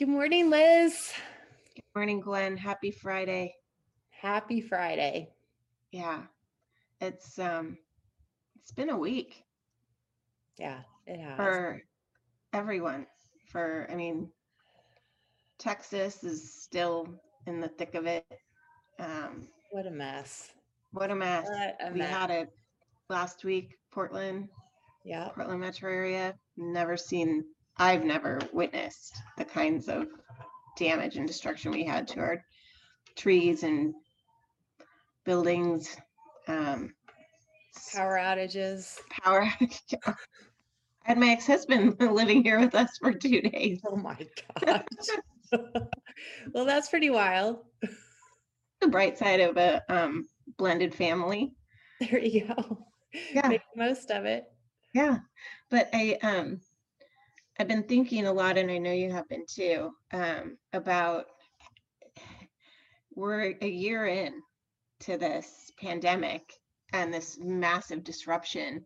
Good morning, Liz. Good morning, Gwen. Happy Friday. Happy Friday. Yeah. It's um it's been a week Yeah, it has. for everyone. For I mean Texas is still in the thick of it. Um What a mess. what a mess. What a we mess. had it last week, Portland, Yeah. Portland metro area. Never seen I've never witnessed the kinds of damage and destruction we had to our trees and buildings. Um Power outages. power. I had my ex-husband living here with us for two days. Oh my gosh. well, that's pretty wild. The bright side of a um, blended family. There you go. Yeah. Make the most of it. Yeah, but I um, I've been thinking a lot, and I know you have been too, um, about we're a year in to this pandemic and this massive disruption,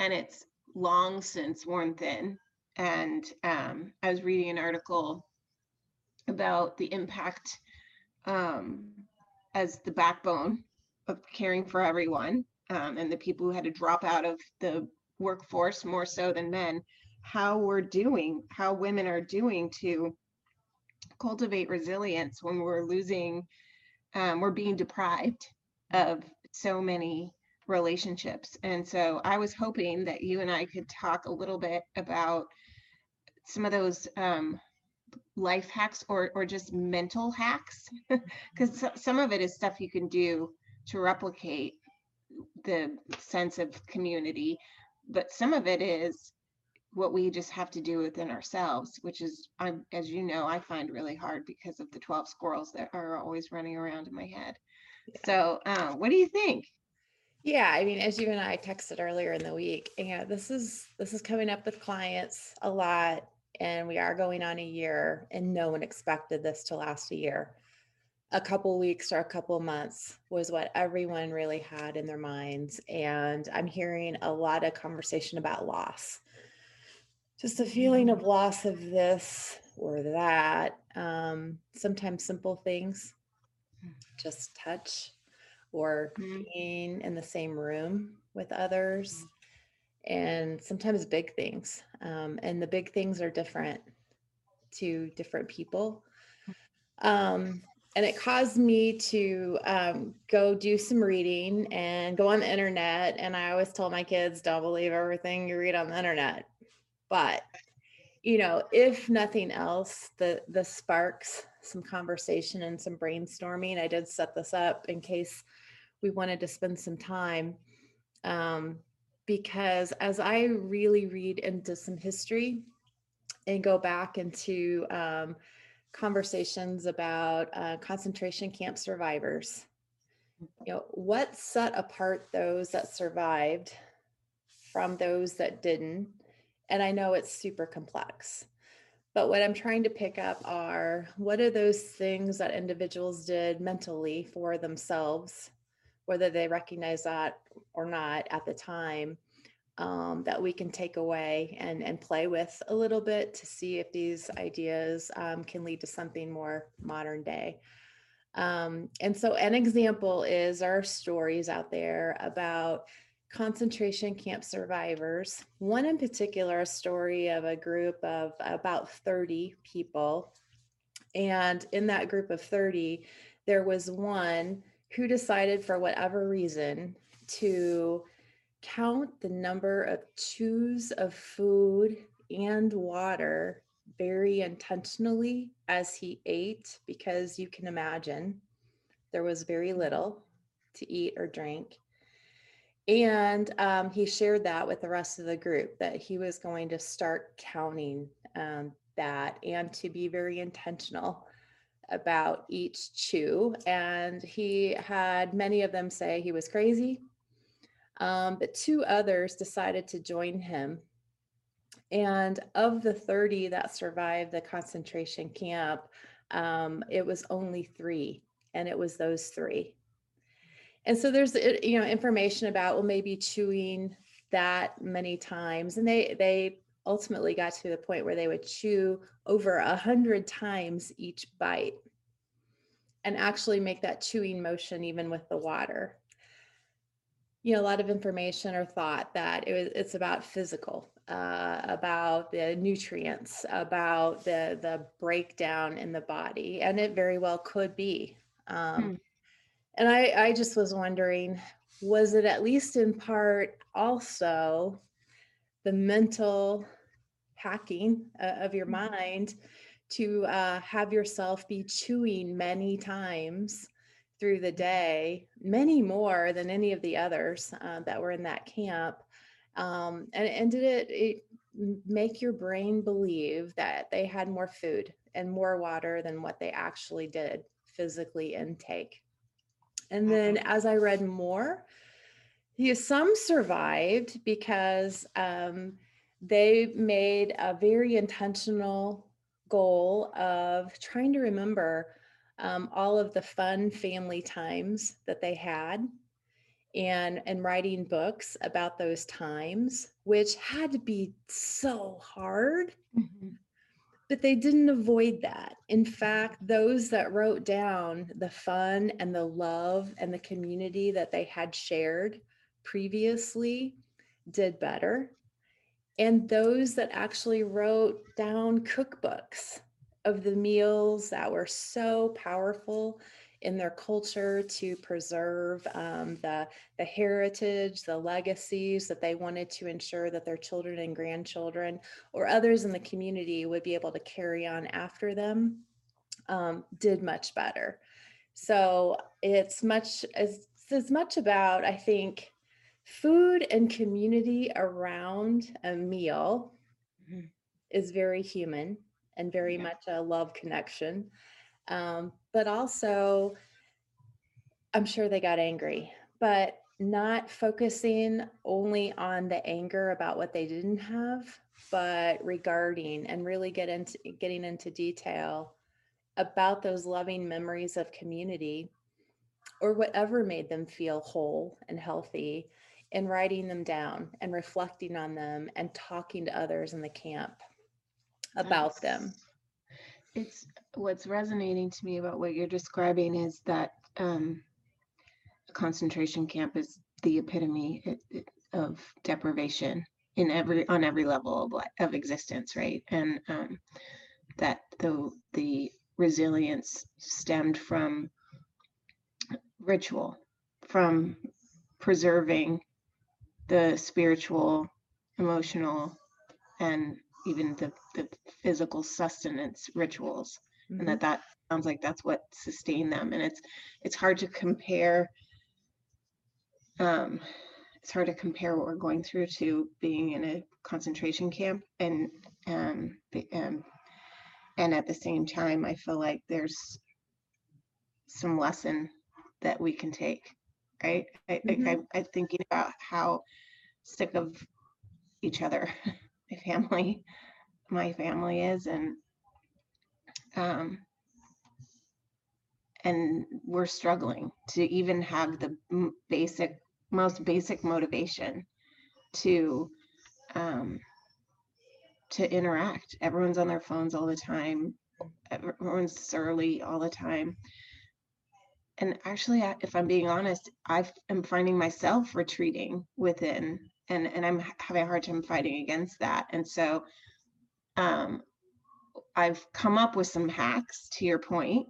and it's long since worn thin. And um, I was reading an article about the impact um, as the backbone of caring for everyone um, and the people who had to drop out of the workforce more so than men, how we're doing, how women are doing to cultivate resilience when we're losing, um, we're being deprived of so many relationships. And so I was hoping that you and I could talk a little bit about some of those um, life hacks or or just mental hacks because some of it is stuff you can do to replicate the sense of community but some of it is what we just have to do within ourselves which is i'm as you know i find really hard because of the 12 squirrels that are always running around in my head so uh, what do you think Yeah, I mean, as you and I texted earlier in the week, and this is this is coming up with clients a lot, and we are going on a year, and no one expected this to last a year. A couple weeks or a couple months was what everyone really had in their minds, and I'm hearing a lot of conversation about loss. Just a feeling of loss of this or that. Um, sometimes simple things, just touch or Mhm. being in the same room with others and sometimes big things um, and the big things are different to different people um, and it caused me to um, go do some reading and go on the internet and i always told my kids don't believe everything you read on the internet but you know if nothing else the the sparks some conversation and some brainstorming i did set this up in case we wanted to spend some time um, because as I really read into some history and go back into um, conversations about uh, concentration camp survivors, you know, what set apart those that survived from those that didn't? And I know it's super complex. But what I'm trying to pick up are what are those things that individuals did mentally for themselves whether they recognize that or not at the time, um, that we can take away and, and play with a little bit to see if these ideas um, can lead to something more modern day. Um, and so, an example is our stories out there about concentration camp survivors. One in particular, a story of a group of about 30 people. And in that group of 30, there was one who decided for whatever reason to count the number of chews of food and water very intentionally as he ate because you can imagine there was very little to eat or drink and um, he shared that with the rest of the group that he was going to start counting um, that and to be very intentional about each chew. And he had many of them say he was crazy. Um, but two others decided to join him. And of the 30 that survived the concentration camp, um, it was only three, and it was those three. And so there's uh, you know information about well maybe chewing that many times, and they they ultimately got to the point where they would chew over a hundred times each bite and actually make that chewing motion even with the water. You know a lot of information or thought that it was, it's about physical uh, about the nutrients about the the breakdown in the body. And it very well could be um, hmm. And I, I just was wondering was it at least in part also the mental hacking uh, of your mm-hmm. mind to uh, have yourself be chewing many times through the day, many more than any of the others uh, that were in that camp. Um, and, and did it, it make your brain believe that they had more food and more water than what they actually did physically intake? And then as I read more, some survived because um, they made a very intentional goal of trying to remember um, all of the fun family times that they had and and writing books about those times which had to be so hard mm-hmm. But they didn't avoid that. In fact those that wrote down the fun and the love and the community that they had shared previously did better. And those that actually wrote down cookbooks of the meals that were so powerful in their culture to preserve um, the, the heritage, the legacies that they wanted to ensure that their children and grandchildren or others in the community would be able to carry on after them, um, did much better. So it's much as as much about, I think, food and community around a meal mm-hmm. is very human and very yeah. much a love connection. Um, but also, I'm sure they got angry, but not focusing only on the anger about what they didn't have, but regarding and really get into getting into detail about those loving memories of community or whatever made them feel whole and healthy and writing them down and reflecting on them and talking to others in the camp about them. It's what's resonating to me about what you're describing is that um, a concentration camp is the epitome of deprivation in every on every level of, existence, right? And um, that the the resilience stemmed from ritual, from preserving the spiritual, emotional, and even the, the physical sustenance rituals. Mm-hmm. And that that sounds like that's what sustained them. And it's it's hard to compare um it's hard to compare what we're going through to being in a concentration camp and um, um and at the same time i feel like there's some lesson that we can take right? I, mm-hmm. I, I, I'm thinking about how sick of each other my family, my family is, and um, and we're struggling to even have the basic, most basic motivation to um, to interact. Everyone's on their phones all the time. Everyone's surly all the time and actually if i'm being honest i am finding myself retreating within and and i'm having a hard time fighting against that. And so um i've come up with some hacks to your point.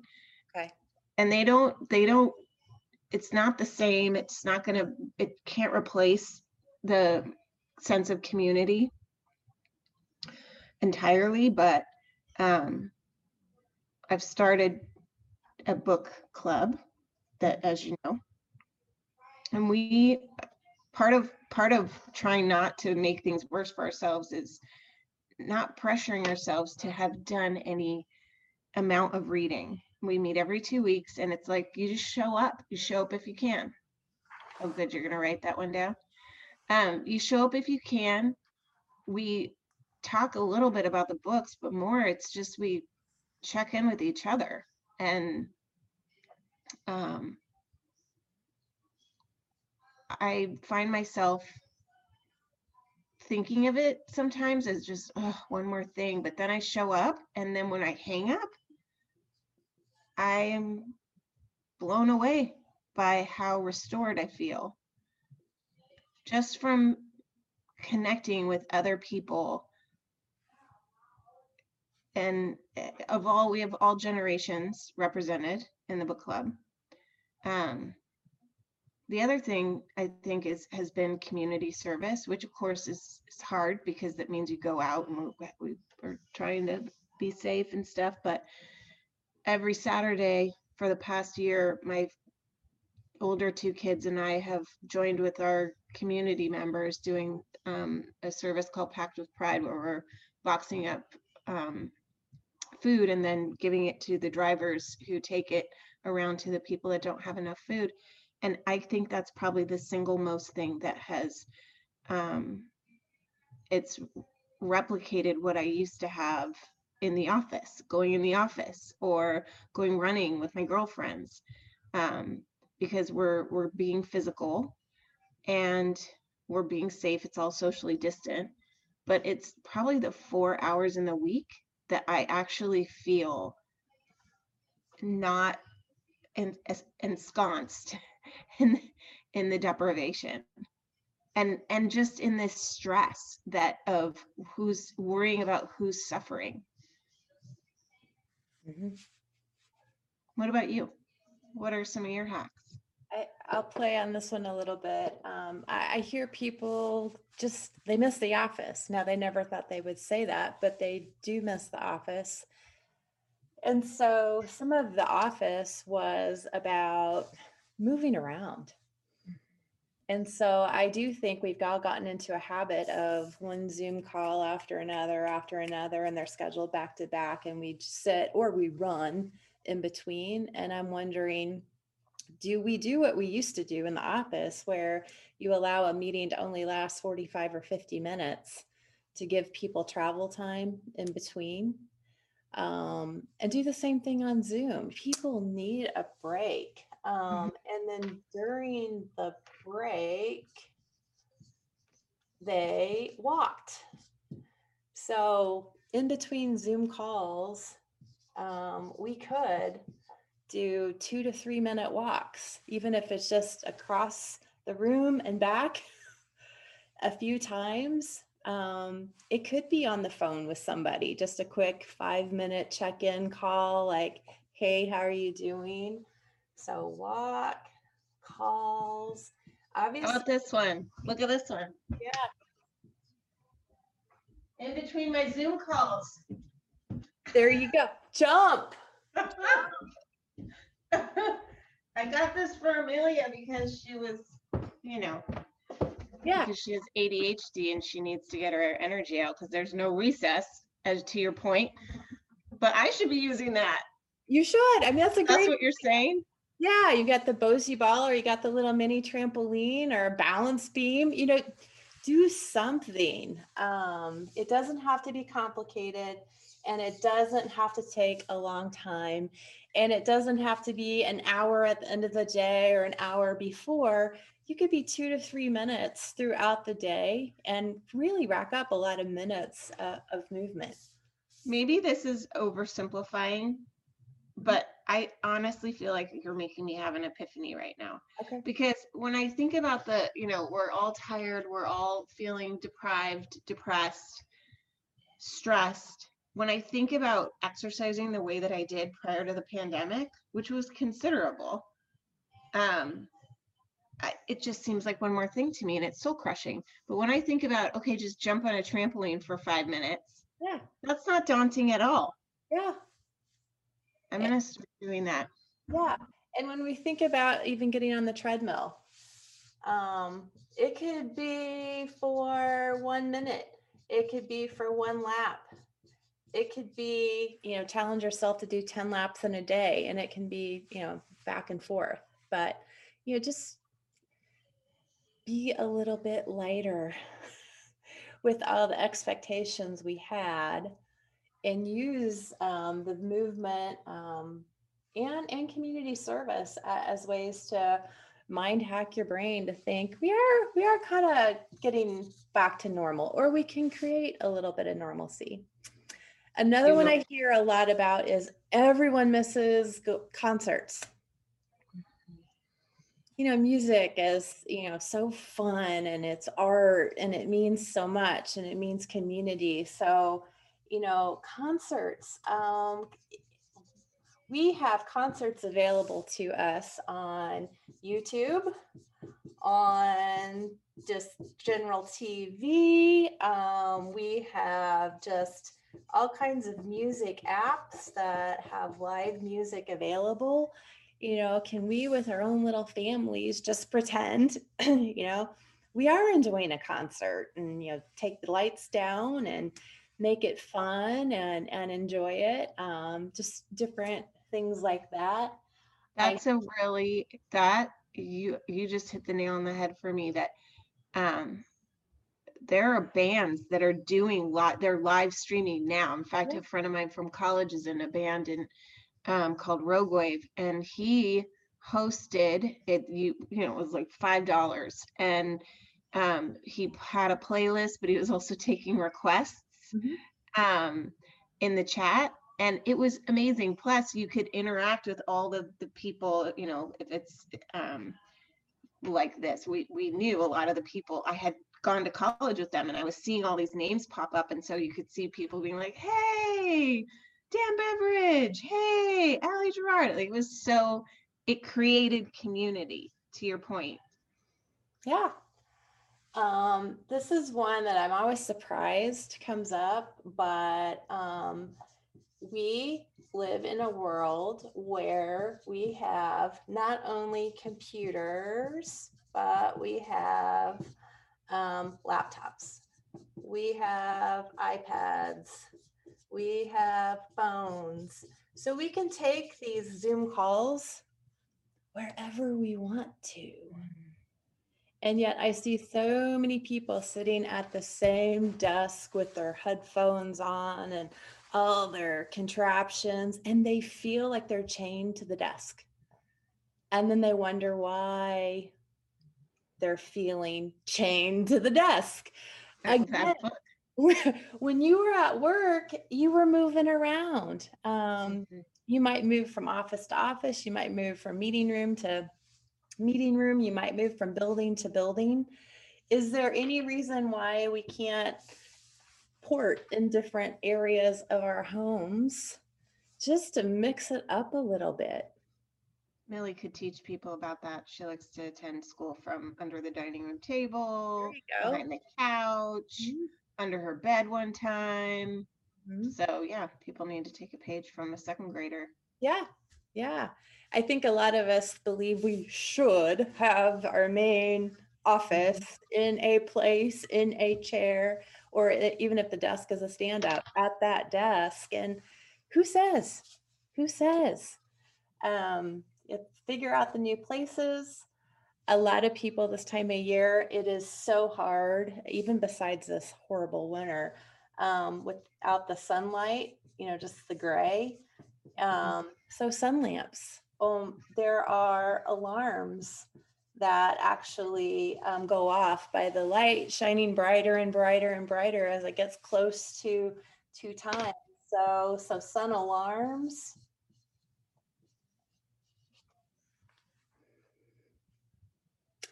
Okay. And they don't they don't it's not the same. It's not going to it can't replace the sense of community entirely but um i've started a book club that as you know and we part of part of trying not to make things worse for ourselves is not pressuring ourselves to have done any amount of reading. We meet every two weeks and it's like you just show up. You show up if you can. Oh good you're going to write that one down. Um, you show up if you can. We talk a little bit about the books but more it's just we check in with each other and um, I find myself thinking of it sometimes as just oh, one more thing, but then I show up, and then when I hang up, I am blown away by how restored I feel. Just from connecting with other people and eh, of all we have all generations represented in the book club. Um, the other thing i think is has been community service which of course is, is hard because that means you go out and we, are trying to be safe and stuff but every saturday for the past year my older two kids and i have joined with our community members doing um, a service called packed with pride where we're boxing up um, food and then giving it to the drivers who take it around to the people that don't have enough food. And I think that's probably the single most thing that has um, it's replicated what I used to have in the office, going in the office or going running with my girlfriends. Um, because we're we're being physical and we're being safe. It's all socially distant, but it's probably the four hours in the week that I actually feel not en- ensconced in in the deprivation and and just in this stress that of who's worrying about who's suffering Mhm. what about you what are some of your hacks I, I'll play on this one a little bit. Um, I, I hear people just they miss the office. Now they never thought they would say that, but they do miss the office. And so some of the office was about moving around. And so I do think we've all gotten into a habit of one Zoom call after another, after another, and they're scheduled back to back, and we sit or we run in between. And I'm wondering, do we do what we used to do in the office where you allow a meeting to only last 45 or 50 minutes to give people travel time in between um, and do the same thing on zoom people need a break um, and then during the break they walked so in between zoom calls um, we could do two to three minute walks, even if it's just across the room and back a few times. Um, it could be on the phone with somebody, just a quick five minute check in call, like, hey, how are you doing? So, walk, calls. how Obviously, about this one look at this one Yeah. in between my zoom calls there you go. Jump. I got this for Amelia because she was, you know, Yeah. because she has ADHD and she needs to get her energy out because there's no recess, as to your point. But I should be using that. You should. I mean, that's a That's great That's what you're saying. Yeah, you got the Bosu ball or you got the little mini trampoline or a balance beam. You know, do something. Um, it doesn't have to be complicated and it doesn't have to take a long time. And it doesn't have to be an hour at the end of the day or an hour before. You could be two to three minutes throughout the day and really rack up a lot of minutes uh, of movement. Maybe this is oversimplifying, but I honestly feel like you're making me have an epiphany right now. Okay. because when I think about the, you know, we're all tired, we're all feeling deprived, depressed, stressed. When I think about exercising the way that I did prior to the pandemic, which was considerable, um, I, it just seems like one more thing to me and it's soul crushing. But when I think about, okay, just jump on a trampoline for five minutes, Yeah. that's not daunting at all. Yeah. I'm going to start doing that. Yeah. And when we think about even getting on the treadmill, um, it could be for one minute, it could be for one lap. It could be, you know, challenge yourself to do 10 laps in a day, and it can be, you know, back and forth. But, you know, just be a little bit lighter with all the expectations we had and use um, the movement um, and and community service as ways to mind hack your brain to think we are we are kind of getting back to normal or we can create a little bit of normalcy. Another You one i hear a lot about is everyone misses go- concerts. You know music is you know so fun and it's art and it means so much and it means community. So you know concerts um we have concerts available to us on youtube on just general tv um, we have just all kinds of music apps that have live music available. You know, can we with our own little families just pretend, you know, we are enjoying a concert and, you know, take the lights down and make it fun and, and enjoy it. Um, just different things like that. That's a really that you you just hit the nail on the head for me that um there are bands that are doing lot they're live streaming now. In fact, Yeah. a friend of mine from college is in a band in um called Rogue Wave and he hosted it you you know it was like five dollars and um he had a playlist but he was also taking requests Mhm. um in the chat and it was amazing. Plus you could interact with all the the people you know if it's um like this. We we knew a lot of the people. I had gone to college with them and i was seeing all these names pop up and so you could see people being like hey dan beveridge. Hey ali gerard. Like it was so it created community to your point. Yeah. Um, this is one that I'm always surprised comes up, but um, we live in a world where we have not only computers, but we have um, laptops, we have iPads, we have phones. So we can take these Zoom calls wherever we want to. And yet I see so many people sitting at the same desk with their headphones on and all their contraptions, and they feel like they're chained to the desk. And then they wonder why they're feeling chained to the desk. Again, when you were at work, you were moving around. Um, Mhm. you might move from office to office you might move from meeting room to meeting room you might move from building to building is there any reason why we can't port in different areas of our homes just to mix it up a little bit Millie could teach people about that. She likes to attend school from under the dining room table, behind the couch, Mhm, under her bed one time. mhm. So yeah, people need to take a page from a second grader. Yeah, yeah. I think a lot of us believe we should have our main office in a place, in a chair, or even if the desk is a stand up at that desk. And who says? Who says? Um, figure out the new places. A lot of people this time of year, it is so hard, even besides this horrible winter, um, without the sunlight, you know, just the gray. Um, so sun lamps. Um, there are alarms that actually um, go off by the light shining brighter and brighter and brighter as it gets close to to time. So so sun alarms.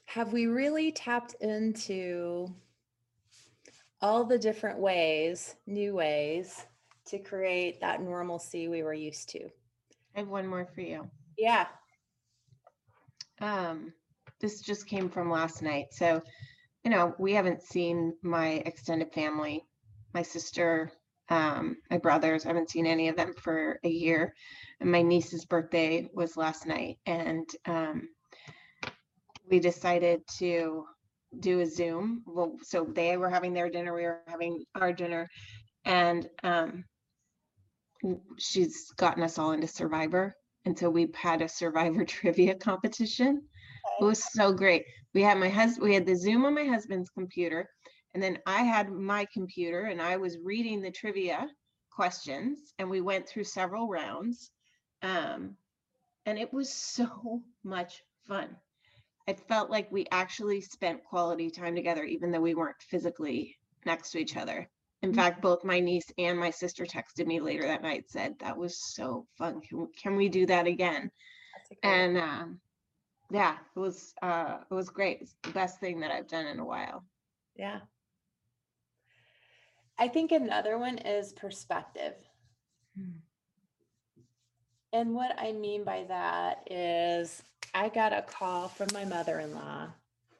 Have we really tapped into all the different ways, new ways to create that normalcy we were used to? I have one more for you. Yeah. Um, this just came from last night. So, you know, we haven't seen my extended family, my sister, um, my brothers. I haven't seen any of them for a year. And my niece's birthday was last night, and um, we decided to do a Zoom. Well, so they were having their dinner, we were having our dinner, and um, she's gotten us all into Survivor. And so we've had a Survivor trivia competition. It was so great. We had my husband, we had the Zoom on my husband's computer, and then I had my computer and I was reading the trivia questions and we went through several rounds. Um, and it was so much fun. it felt like we actually spent quality time together, even though we weren't physically next to each other. In Mm. fact, both my niece and my sister texted me later that night, said that was so fun. Can, we- can we do that again? That's a great- And um, yeah, it was uh, it was great. It's the best thing that I've done in a while. Yeah. I think another one is perspective. And what I mean by that is I got a call from my mother-in-law.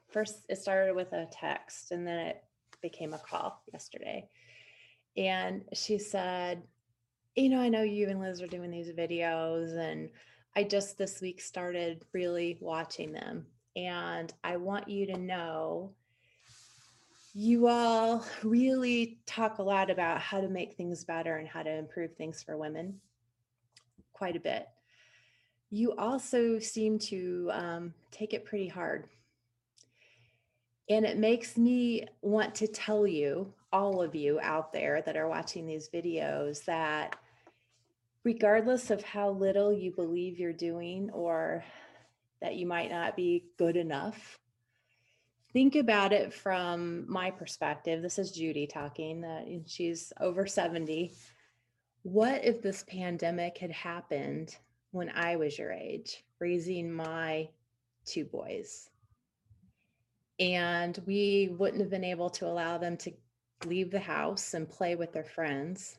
First, it started with a text and then it became a call yesterday. And she said, You know, I know you and Liz are doing these videos, and I just this week started really watching them. And I want you to know you all really talk a lot about how to make things better and how to improve things for women quite a bit. You also seem to um, take it pretty hard. And it makes me want to tell you, all of you out there that are watching these videos, that regardless of how little you believe you're doing or that you might not be good enough, think about it from my perspective. This is Judy talking, uh, and she's over 70. What if this pandemic had happened when I was your age, raising my two boys? And we wouldn't have been able to allow them to leave the house and play with their friends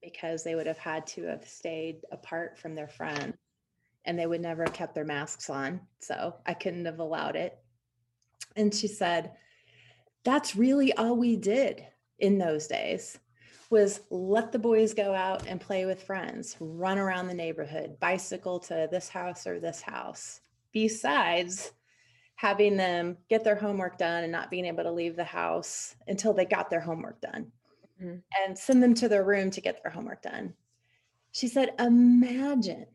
because they would have had to have stayed apart from their friends and they would never have kept their masks on. So I couldn't have allowed it. And she said, That's really all we did in those days was let the boys go out and play with friends, run around the neighborhood, bicycle to this house or this house. Besides having them get their homework done and not being able to leave the house until they got their homework done Mhm. and send them to their room to get their homework done. She said, Imagine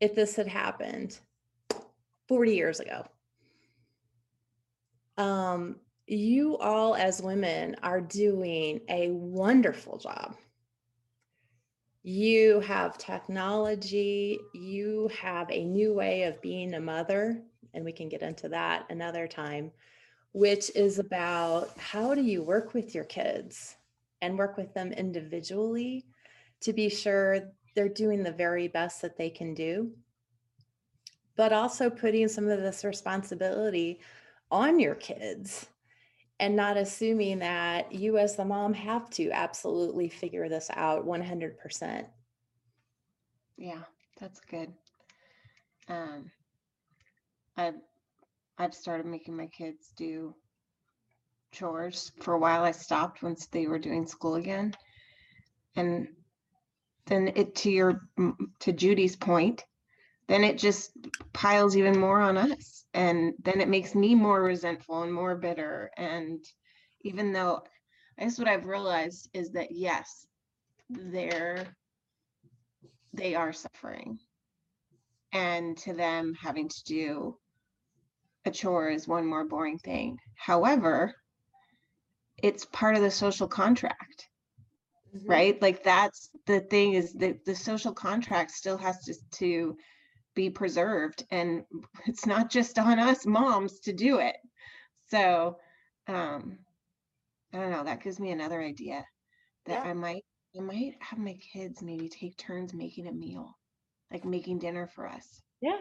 if this had happened 40 years ago. Um, you all, as women, are doing a wonderful job. You have technology, you have a new way of being a mother, and we can get into that another time, which is about how do you work with your kids and work with them individually to be sure they're doing the very best that they can do, but also putting some of this responsibility on your kids and not assuming that you as the mom have to absolutely figure this out 100%. Yeah, that's good. Um, I've I've started making my kids do chores. For a while, I stopped once they were doing school again, and then it to your to Judy's point, then it just piles even more on us, and then it makes me more resentful and more bitter. And even though, I guess what I've realized is that yes, they're they are suffering. And to them, having to do a chore is one more boring thing. However, it's part of the social contract, right? Like that's the thing is that the social contract still has to, to be preserved. And it's not just on us moms to do it. So um I don't know, that gives me another idea that Yeah. I might I might have my kids maybe take turns making a meal, like making dinner for us. Yeah.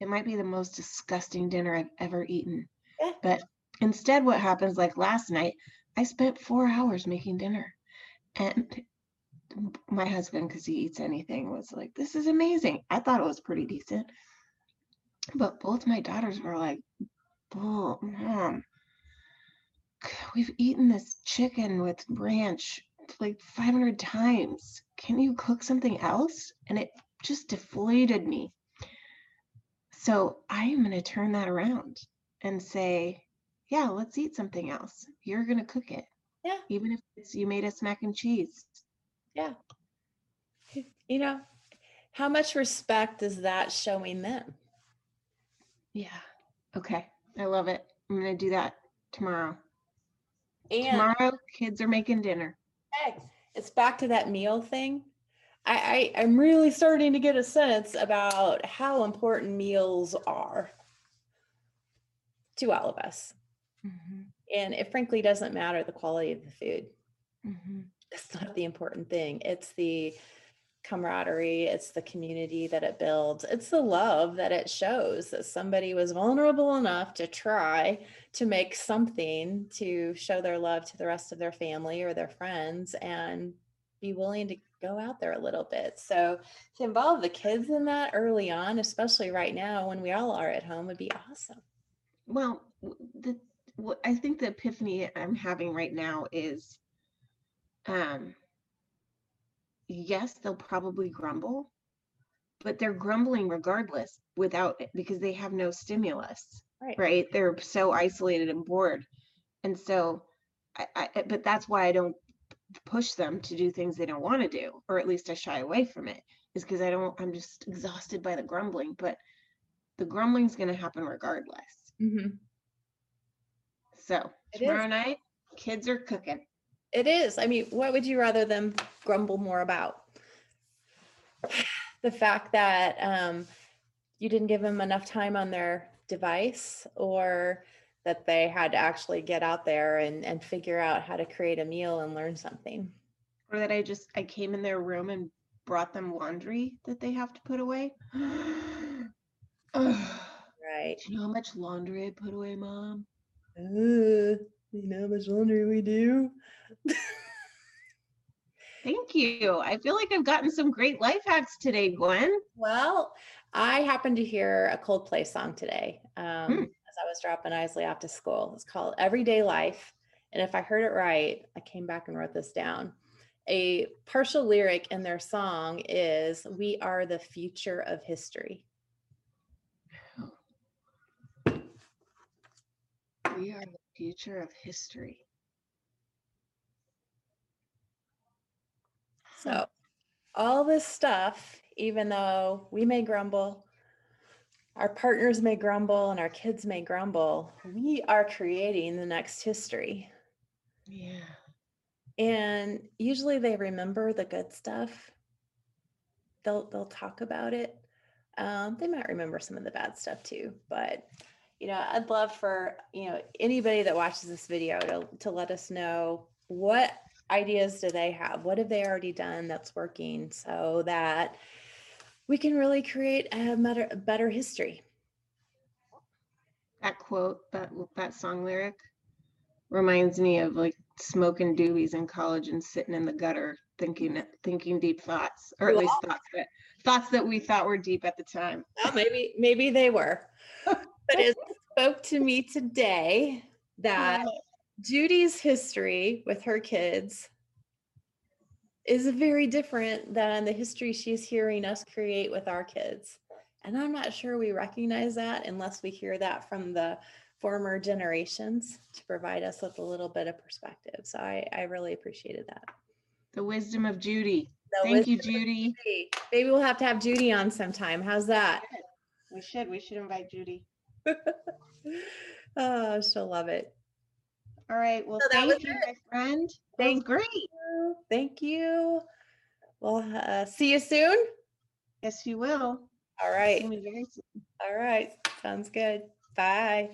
It might be the most disgusting dinner I've ever eaten. Yeah. But instead, what happens like last night, I spent four hours making dinner. And my husband, because he eats anything, was like, This is amazing. I thought it was pretty decent. But both my daughters were like, Oh, mom, we've eaten this chicken with ranch like 500 times. Can you cook something else? And it just deflated me. So I am going to turn that around and say, yeah, let's eat something else. You're going to cook it. Yeah. Even if it's you made us mac and cheese. Yeah. You know, how much respect is that showing them? Yeah. Okay. I love it. I'm going to do that tomorrow. And Tomorrow, kids are making dinner. hey, it's back to that meal thing. I, I I'm really starting to get a sense about how important meals are. to all of us. Mhm, And it frankly doesn't matter the quality of the food. mhm. That's not the important thing. It's the camaraderie, it's the community that it builds, it's the love that it shows that somebody was vulnerable enough to try to make something to show their love to the rest of their family or their friends and be willing to go out there a little bit. So to involve the kids in that early on, especially right now when we all are at home, would be awesome. Well, the I think the epiphany I'm having right now is, um, yes, they'll probably grumble, but they're grumbling regardless without because they have no stimulus, Right. right? They're so isolated and bored, and so, I, I but that's why I don't push them to do things they don't want to do, or at least I shy away from it, is because I don't. I'm just exhausted by the grumbling, but the grumbling's going to happen regardless. Mhm. So It is. tomorrow night, kids are cooking. It is. I mean, what would you rather them grumble more about? The fact that um, you didn't give them enough time on their device or that they had to actually get out there and, and figure out how to create a meal and learn something. Or that I just I came in their room and brought them laundry that they have to put away. Right. Do you know how much laundry I put away, mom? Uh, you know how much laundry we do? Thank you. I feel like I've gotten some great life hacks today, Gwen. Well, I happened to hear a Coldplay song today um, Hmm. I was dropping Isley off to school. It's called Everyday Life. And if I heard it right, I came back and wrote this down. A partial lyric in their song is We are the future of history. We are the future of history. So, all this stuff, even though we may grumble, our partners may grumble, and our kids may grumble, we are creating the next history. Yeah. and usually they remember the good stuff they'll they'll talk about it um, they might remember some of the bad stuff too but you know i'd love for you know anybody that watches this video to, to let us know what ideas do they have what have they already done that's working so that we can really create a better, a better history. That quote, that that song lyric reminds me of like smoking doobies in college and sitting in the gutter thinking thinking deep thoughts, or at least thoughts that thoughts that we thought were deep at the time. Well, maybe maybe they were. But it spoke to me today that Judy's history with her kids is very different than the history she's hearing us create with our kids. And I'm not sure we recognize that unless we hear that from the former generations to provide us with a little bit of perspective. So I, I really appreciated that. The wisdom of Judy. The Thank you, Judy. Judy. Maybe we'll have to have Judy on sometime. How's that? We should. We should invite Judy. oh, I still love it. All right. Well, So thank you, it. my friend. Thank great. you. Thank you. Well, uh, see you soon. Yes, you will. All right. See you very soon. All right. Sounds good. Bye.